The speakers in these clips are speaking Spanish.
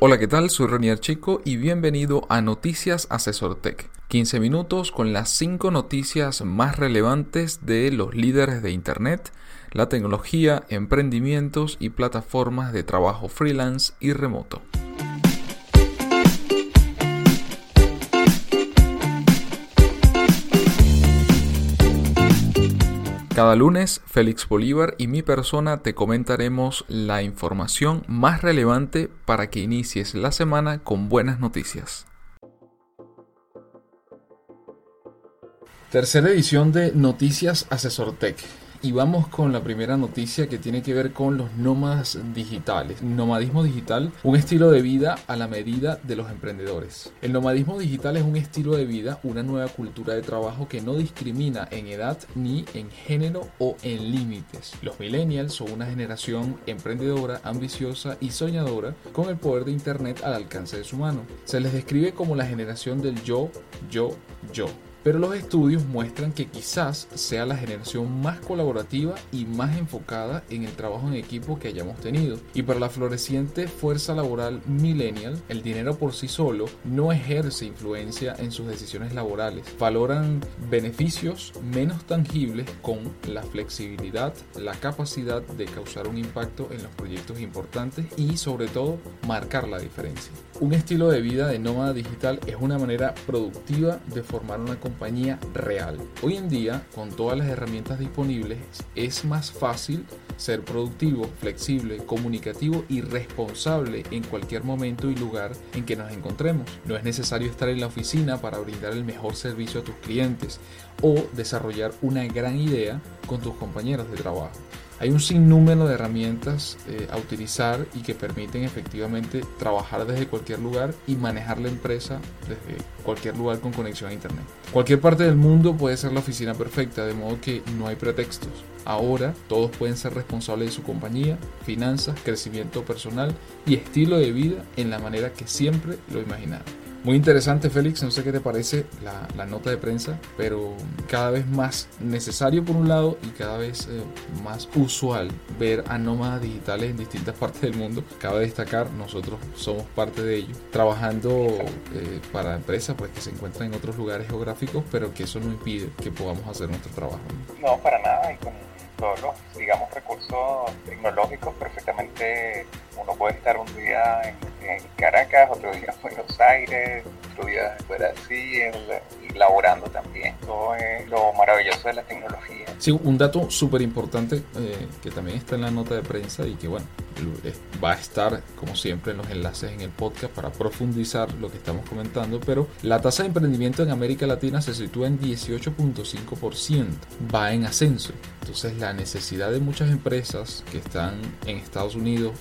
Hola, ¿qué tal? Soy Renier Chico y bienvenido a Noticias Asesor Tech. 15 minutos con las 5 noticias más relevantes de los líderes de Internet, la tecnología, emprendimientos y plataformas de trabajo freelance y remoto. Cada lunes, Félix Bolívar y mi persona te comentaremos la información más relevante para que inicies la semana con buenas noticias. Tercera edición de Noticias Asesor Tech. Y vamos con la primera noticia que tiene que ver con los nómadas digitales. Nomadismo digital, un estilo de vida a la medida de los emprendedores. El nomadismo digital es un estilo de vida, una nueva cultura de trabajo que no discrimina en edad ni en género o en límites. Los millennials son una generación emprendedora, ambiciosa y soñadora con el poder de Internet al alcance de su mano. Se les describe como la generación del yo, yo, yo pero los estudios muestran que quizás sea la generación más colaborativa y más enfocada en el trabajo en equipo que hayamos tenido. Y para la floreciente fuerza laboral millennial, el dinero por sí solo no ejerce influencia en sus decisiones laborales. Valoran beneficios menos tangibles con la flexibilidad, la capacidad de causar un impacto en los proyectos importantes y sobre todo marcar la diferencia. Un estilo de vida de nómada digital es una manera productiva de formar una real. Hoy en día, con todas las herramientas disponibles, es más fácil ser productivo, flexible, comunicativo y responsable en cualquier momento y lugar en que nos encontremos. No es necesario estar en la oficina para brindar el mejor servicio a tus clientes o desarrollar una gran idea con tus compañeros de trabajo. Hay un sinnúmero de herramientas eh, a utilizar y que permiten efectivamente trabajar desde cualquier lugar y manejar la empresa desde cualquier lugar con conexión a Internet. Cualquier parte del mundo puede ser la oficina perfecta, de modo que no hay pretextos. Ahora todos pueden ser responsables de su compañía, finanzas, crecimiento personal y estilo de vida en la manera que siempre lo imaginaron. Muy interesante, Félix. No sé qué te parece la, nota de prensa, pero cada vez más necesario por un lado y cada vez eh, más usual ver a nómadas digitales en distintas partes del mundo. Cabe destacar, nosotros somos parte de ello, trabajando eh, para empresas pues, que se encuentran en otros lugares geográficos, pero que eso no impide que podamos hacer nuestro trabajo. No, para nada. Y con todos los, digamos, recursos tecnológicos perfectamente uno puede estar un día en, Caracas, otro día en Buenos Aires, en Brasil y laborando también. Todo es lo maravilloso de la tecnología. Sí, un dato súper importante eh, que también está en la nota de prensa y que bueno, va a estar como siempre en los enlaces en el podcast para profundizar lo que estamos comentando, pero la tasa de emprendimiento en América Latina se sitúa en 18.5%, va en ascenso. Entonces la necesidad de muchas empresas que están en Estados Unidos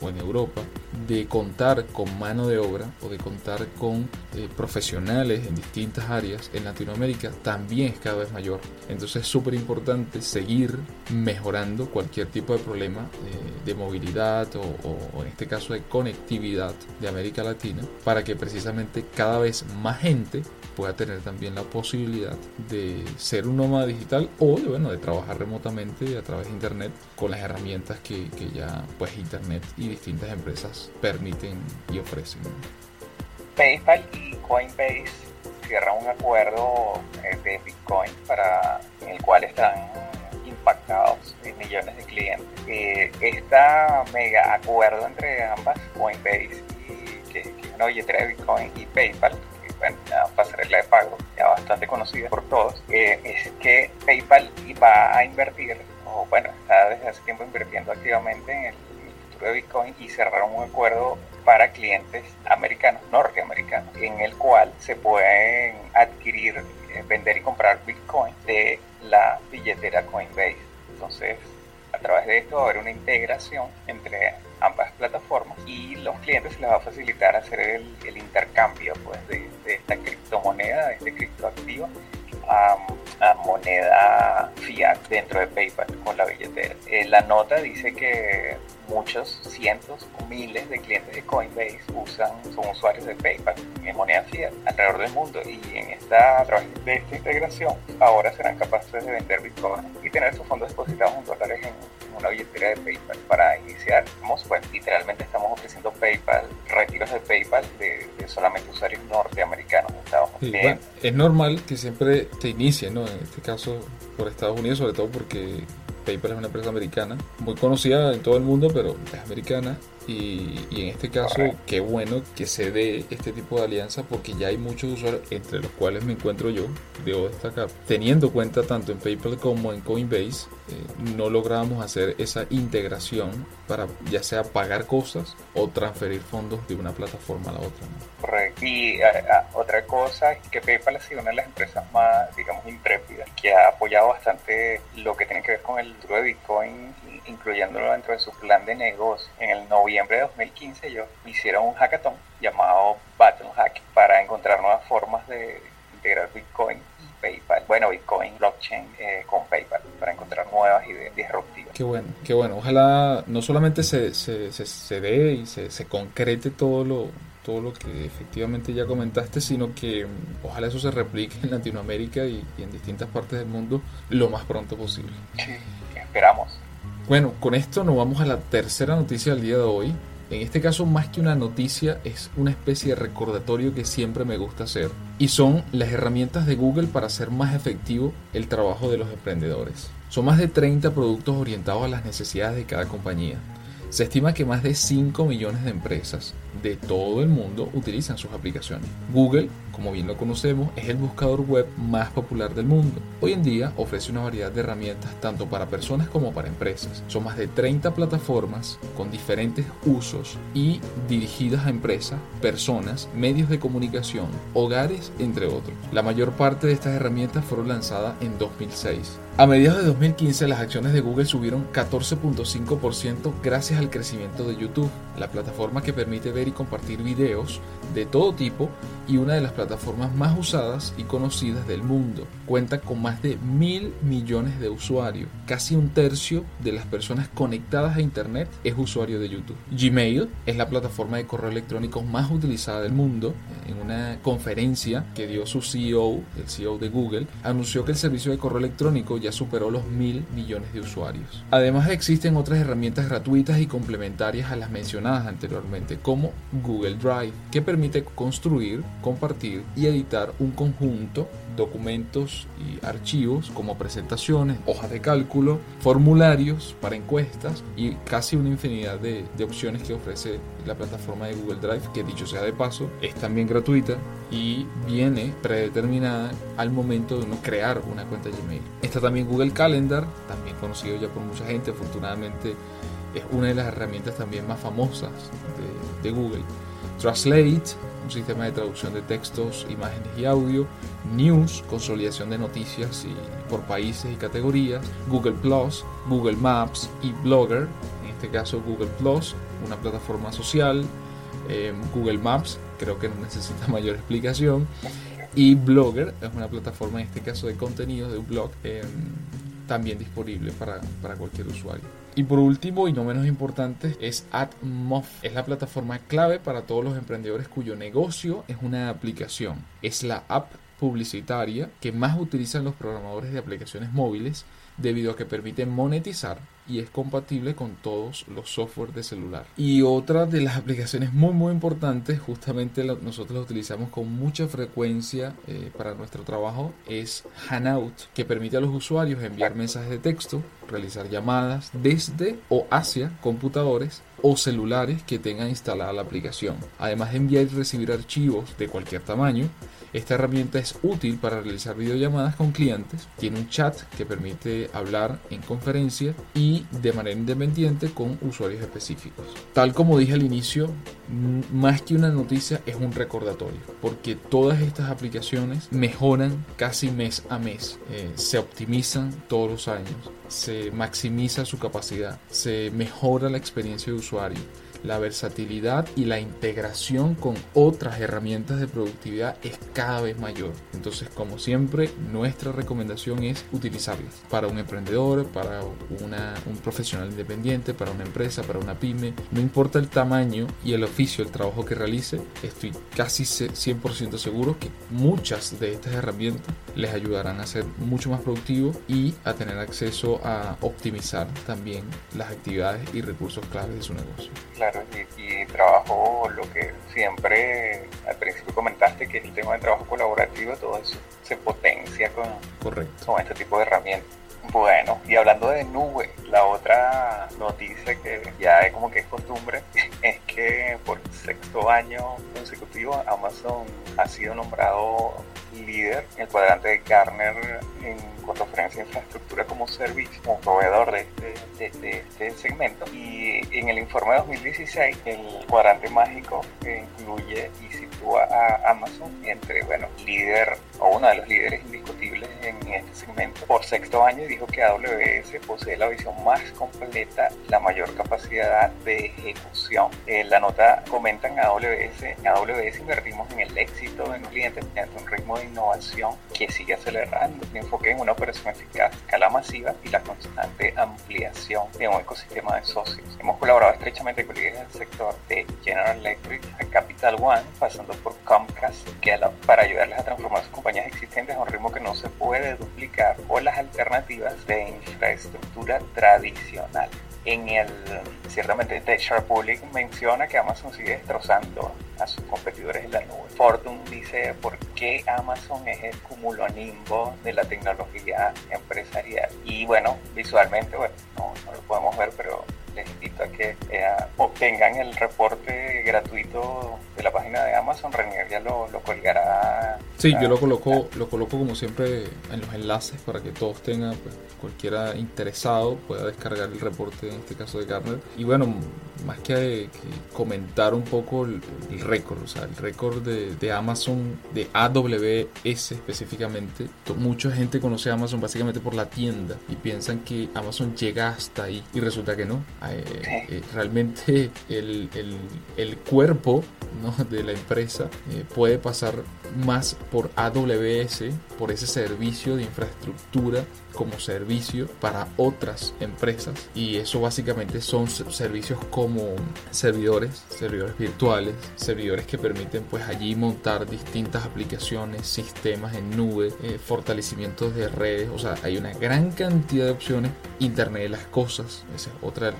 o en Europa de contar con mano de obra o de contar con eh, profesionales en distintas áreas en Latinoamérica también es cada vez mayor. Entonces es súper importante seguir mejorando cualquier tipo de problema eh, de movilidad o, en este caso de conectividad de América Latina para que precisamente cada vez más gente pueda tener también la posibilidad de ser un nómada digital o de, bueno, de trabajar remotamente a través de Internet con las herramientas que, que ya pues Internet y distintas empresas permiten y ofrecen. PayPal y Coinbase cierran un acuerdo eh, de Bitcoin para, en el cual están impactados millones de clientes. Eh, esta mega acuerdo entre ambas, Coinbase y que, que es una billetera de Bitcoin y PayPal, una pasarela de pago ya bastante conocida por todos, eh, es que PayPal va a invertir, o bueno, está desde hace tiempo invirtiendo activamente en el, futuro de Bitcoin y cerraron un acuerdo para clientes americanos, norteamericanos, en el cual se pueden adquirir, eh, vender y comprar Bitcoin de la billetera Coinbase. Entonces, a través de esto va a haber una integración entre ambas plataformas y los clientes les va a facilitar hacer el, intercambio pues, de, esta criptomoneda, de este criptoactivo a, moneda fiat dentro de PayPal con la billetera. Eh, la nota dice que muchos cientos o miles de clientes de Coinbase usan, son usuarios de PayPal en moneda fiat alrededor del mundo y en esta, a través de esta integración ahora serán capaces de vender Bitcoin y tener sus fondos depositados en dólares en una billetera de PayPal para iniciar. Pues, literalmente estamos ofreciendo PayPal retiros de PayPal de, solamente usuarios norteamericanos de Estados Unidos. es normal que siempre se inicie, ¿no? En este caso por Estados Unidos, sobre todo porque PayPal es una empresa americana, muy conocida en todo el mundo, pero es americana y, en este caso, qué bueno que se dé este tipo de alianza porque ya hay muchos usuarios, entre los cuales me encuentro yo, debo destacar. Teniendo cuenta tanto en PayPal como en Coinbase, eh, no logramos hacer esa integración para ya sea pagar cosas o transferir fondos de una plataforma a la otra. Correcto. Y eh, eh, otra cosa es que PayPal ha sido una de las empresas más, digamos, intrépidas, que ha apoyado bastante lo que tiene que ver con el futuro de Bitcoin incluyéndolo dentro de su plan de negocio. En el noviembre de 2015 ellos hicieron un hackathon llamado Battle Hack para encontrar nuevas formas de integrar Bitcoin y PayPal. Bueno, Bitcoin, blockchain eh, con PayPal para encontrar nuevas ideas disruptivas. Qué bueno, qué bueno. Ojalá no solamente se, se, se, dé y se, se concrete todo lo, todo lo que efectivamente ya comentaste, sino que mm, ojalá eso se replique en Latinoamérica y, y, en distintas partes del mundo lo más pronto posible. Sí, esperamos. Bueno, con esto nos vamos a la tercera noticia del día de hoy. En este caso, más que una noticia, es una especie de recordatorio que siempre me gusta hacer. Y son las herramientas de Google para hacer más efectivo el trabajo de los emprendedores. Son más de 30 productos orientados a las necesidades de cada compañía. Se estima que más de 5 millones de empresas de todo el mundo utilizan sus aplicaciones. Google, como bien lo conocemos, es el buscador web más popular del mundo. Hoy en día ofrece una variedad de herramientas tanto para personas como para empresas. Son más de 30 plataformas con diferentes usos y dirigidas a empresas, personas, medios de comunicación, hogares, entre otros. La mayor parte de estas herramientas fueron lanzadas en 2006. A mediados de 2015 las acciones de Google subieron 14.5% gracias al crecimiento de YouTube, la plataforma que permite ver y compartir videos de todo tipo y una de las plataformas más usadas y conocidas del mundo. Cuenta con más de mil millones de usuarios. Casi un tercio de las personas conectadas a Internet es usuario de YouTube. Gmail es la plataforma de correo electrónico más utilizada del mundo. En una conferencia que dio su CEO, el CEO de Google, anunció que el servicio de correo electrónico ya superó los mil millones de usuarios. Además existen otras herramientas gratuitas y complementarias a las mencionadas anteriormente, como Google Drive, que permite construir compartir y editar un conjunto documentos y archivos como presentaciones, hojas de cálculo, formularios para encuestas y casi una infinidad de, de, opciones que ofrece la plataforma de Google Drive, que dicho sea de paso, es también gratuita y viene predeterminada al momento de uno crear una cuenta Gmail. Está también Google Calendar, también conocido ya por mucha gente, afortunadamente es una de las herramientas también más famosas de, de Google. Translate, un sistema de traducción de textos, imágenes y audio, News, consolidación de noticias y por países y categorías, Google Plus, Google Maps y Blogger, en este caso Google Plus, una plataforma social, eh, Google Maps, creo que no necesita mayor explicación, y Blogger es una plataforma en este caso de contenido de un blog eh, también disponible para, para cualquier usuario. Y por último y no menos importante es AdMob. Es la plataforma clave para todos los emprendedores cuyo negocio es una aplicación. Es la app publicitaria que más utilizan los programadores de aplicaciones móviles debido a que permite monetizar y es compatible con todos los software de celular. Y otra de las aplicaciones muy muy importantes, justamente nosotros la utilizamos con mucha frecuencia eh, para nuestro trabajo, es Hanout, que permite a los usuarios enviar mensajes de texto, realizar llamadas desde o hacia computadores o celulares que tengan instalada la aplicación. Además de enviar y recibir archivos de cualquier tamaño, esta herramienta es útil para realizar videollamadas con clientes, tiene un chat que permite hablar en conferencia y de manera independiente con usuarios específicos. Tal como dije al inicio, más que una noticia es un recordatorio, porque todas estas aplicaciones mejoran casi mes a mes, eh, se optimizan todos los años, se maximiza su capacidad, se mejora la experiencia de usuario Soares. La versatilidad y la integración con otras herramientas de productividad es cada vez mayor. Entonces, como siempre, nuestra recomendación es utilizarlas para un emprendedor, para un profesional independiente, para una empresa, para una pyme. No importa el tamaño y el oficio, el trabajo que realice, estoy casi 100% seguro que muchas de estas herramientas les ayudarán a ser mucho más productivos y a tener acceso a optimizar también las actividades y recursos claves de su negocio. claro, y, trabajo lo que siempre al principio comentaste, que es el tema de trabajo colaborativo, todo eso se potencia con, Correcto. con este tipo de herramientas. Bueno, y hablando de nube, la otra noticia que ya es como que es costumbre es que por sexto año consecutivo Amazon ha sido nombrado líder en el cuadrante de Gartner en cuanto a infraestructura como servicio, como proveedor de este, de, este segmento. Y en el informe de 2016, el cuadrante mágico incluye y sitúa a Amazon entre, bueno, líder o uno de los líderes indiscutibles en este segmento por sexto año y dijo que AWS posee la visión más completa, la mayor capacidad de ejecución. En la nota comentan AWS, en AWS invertimos en el éxito de los clientes mediante un ritmo de innovación que sigue acelerando, el enfoque en una operación eficaz, escala masiva y la constante ampliación de un ecosistema de socios. Hemos colaborado estrechamente con líderes del sector de General Electric a Capital One, pasando por Comcast, para ayudarles a transformar sus compañías existentes a un ritmo que no se puede duplicar o las alternativas de infraestructura tradicional en el, ciertamente, The Public menciona que Amazon sigue destrozando a sus competidores en la nube. Fortune dice por qué Amazon es el cúmulo nimbo de la tecnología empresarial. Y bueno, visualmente, bueno, no, no lo podemos ver, pero les invito a que eh, obtengan el reporte gratuito de la página de Amazon. Renier ya lo, lo colgará. Sí, yo lo coloco, lo coloco como siempre en los enlaces para que todos tengan, pues, cualquiera interesado pueda descargar el reporte, en este caso de Gartner. Y bueno, más que, comentar un poco el, récord, o sea, el récord de, de, Amazon, de AWS específicamente. Mucha gente conoce a Amazon básicamente por la tienda y piensan que Amazon llega hasta ahí y resulta que no. Eh, eh, realmente el, el, el cuerpo ¿no? de la empresa eh, puede pasar más por AWS, por ese servicio de infraestructura como servicio para otras empresas y eso básicamente son servicios como servidores, servidores virtuales, servidores que permiten pues allí montar distintas aplicaciones, sistemas en nube, eh, fortalecimientos de redes, o sea, hay una gran cantidad de opciones, Internet de las cosas, esa es otra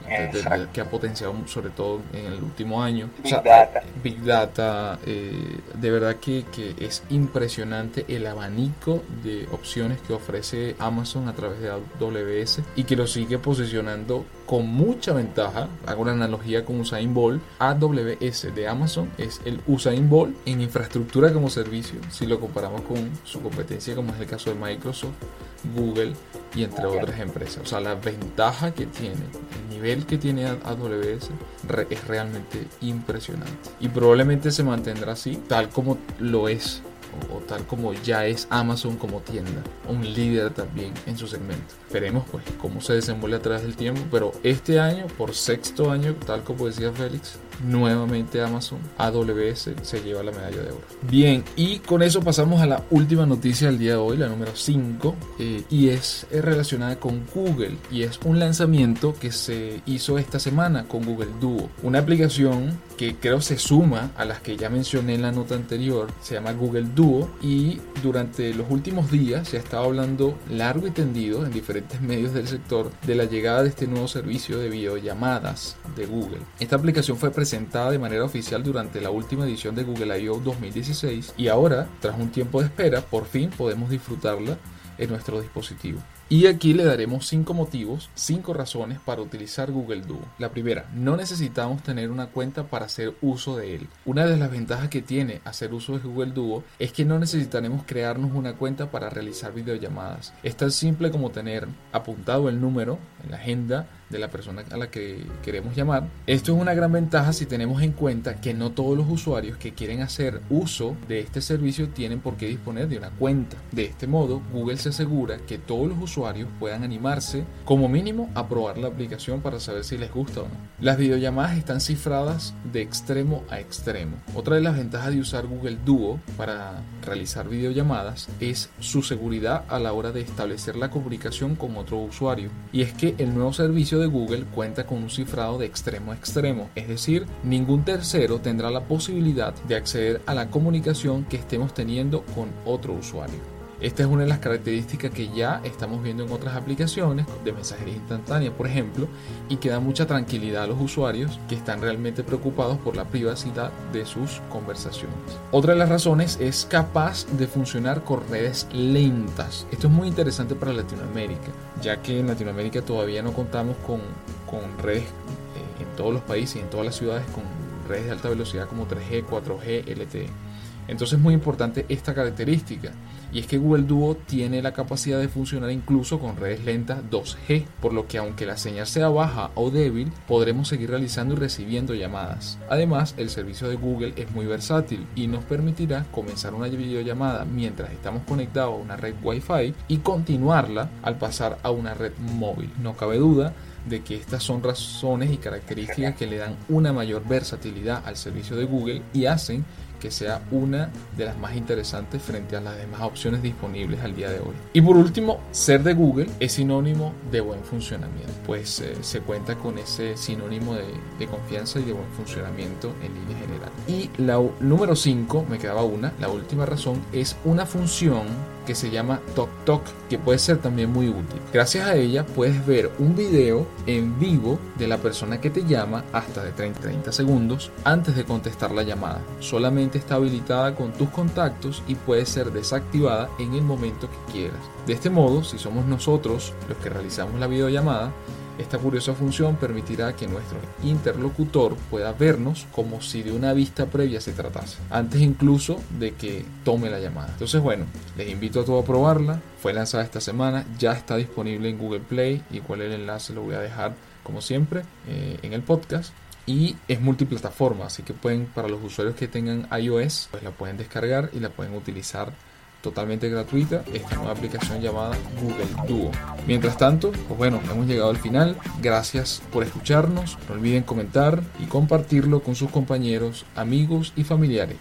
que ha potenciado sobre todo en el último año. Big Data. Big Data, eh, de verdad que, que es impresionante el abanico de opciones que ofrece Amazon a través de AWS y que lo sigue posicionando con mucha ventaja. Hago una analogía con Usain Bolt. AWS de Amazon es el Usain Bolt en infraestructura como servicio, si lo comparamos con su competencia, como es el caso de Microsoft, Google y entre otras empresas. O sea, la ventaja que tiene, el nivel que tiene AWS es realmente impresionante. Y probablemente se mantendrá así, tal como lo es o, tal como ya es Amazon como tienda, un líder también en su segmento. Veremos pues cómo se desenvuelve a través del tiempo, pero este año, por sexto año, tal como decía Félix, nuevamente Amazon AWS se lleva la medalla de oro. Bien, y con eso pasamos a la última noticia del día de hoy, la número 5, eh, y es, relacionada con Google, y es un lanzamiento que se hizo esta semana con Google Duo, una aplicación que creo se suma a las que ya mencioné en la nota anterior, se llama Google Duo, y durante los últimos días se ha estado hablando largo y tendido en diferentes medios del sector de la llegada de este nuevo servicio de videollamadas de Google. Esta aplicación fue presentada de manera oficial durante la última edición de Google I.O. 2016 y ahora, tras un tiempo de espera, por fin podemos disfrutarla en nuestro dispositivo. Y aquí le daremos cinco motivos, cinco razones para utilizar Google Duo. La primera, no necesitamos tener una cuenta para hacer uso de él. Una de las ventajas que tiene hacer uso de Google Duo es que no necesitaremos crearnos una cuenta para realizar videollamadas. Es tan simple como tener apuntado el número en la agenda de la persona a la que queremos llamar. Esto es una gran ventaja si tenemos en cuenta que no todos los usuarios que quieren hacer uso de este servicio tienen por qué disponer de una cuenta. De este modo, Google se asegura que todos los usuarios puedan animarse como mínimo a probar la aplicación para saber si les gusta o no. Las videollamadas están cifradas de extremo a extremo. Otra de las ventajas de usar Google Duo para realizar videollamadas es su seguridad a la hora de establecer la comunicación con otro usuario. Y es que el nuevo servicio de Google cuenta con un cifrado de extremo a extremo, es decir, ningún tercero tendrá la posibilidad de acceder a la comunicación que estemos teniendo con otro usuario. Esta es una de las características que ya estamos viendo en otras aplicaciones de mensajería instantánea, por ejemplo, y que da mucha tranquilidad a los usuarios que están realmente preocupados por la privacidad de sus conversaciones. Otra de las razones es capaz de funcionar con redes lentas. Esto es muy interesante para Latinoamérica, ya que en Latinoamérica todavía no contamos con, con redes eh, en todos los países y en todas las ciudades con redes de alta velocidad como 3G, 4G, LTE. Entonces es muy importante esta característica y es que Google Duo tiene la capacidad de funcionar incluso con redes lentas 2G, por lo que aunque la señal sea baja o débil, podremos seguir realizando y recibiendo llamadas. Además, el servicio de Google es muy versátil y nos permitirá comenzar una videollamada mientras estamos conectados a una red Wi-Fi y continuarla al pasar a una red móvil. No cabe duda de que estas son razones y características que le dan una mayor versatilidad al servicio de Google y hacen que sea una de las más interesantes frente a las demás opciones disponibles al día de hoy. Y por último, ser de Google es sinónimo de buen funcionamiento, pues eh, se cuenta con ese sinónimo de, de, confianza y de buen funcionamiento en línea general. Y la número 5, me quedaba una, la última razón, es una función que se llama Tok Tok, que puede ser también muy útil. Gracias a ella puedes ver un video en vivo de la persona que te llama hasta de 30, 30 segundos antes de contestar la llamada. Solamente está habilitada con tus contactos y puede ser desactivada en el momento que quieras. De este modo, si somos nosotros los que realizamos la videollamada, esta curiosa función permitirá que nuestro interlocutor pueda vernos como si de una vista previa se tratase, antes incluso de que tome la llamada. Entonces, bueno, les invito a todos a probarla. Fue lanzada esta semana, ya está disponible en Google Play. Igual el enlace lo voy a dejar, como siempre, eh, en el podcast y es multiplataforma, así que pueden para los usuarios que tengan iOS, pues la pueden descargar y la pueden utilizar totalmente gratuita esta nueva aplicación llamada Google Duo. Mientras tanto, pues bueno, hemos llegado al final. Gracias por escucharnos. No olviden comentar y compartirlo con sus compañeros, amigos y familiares.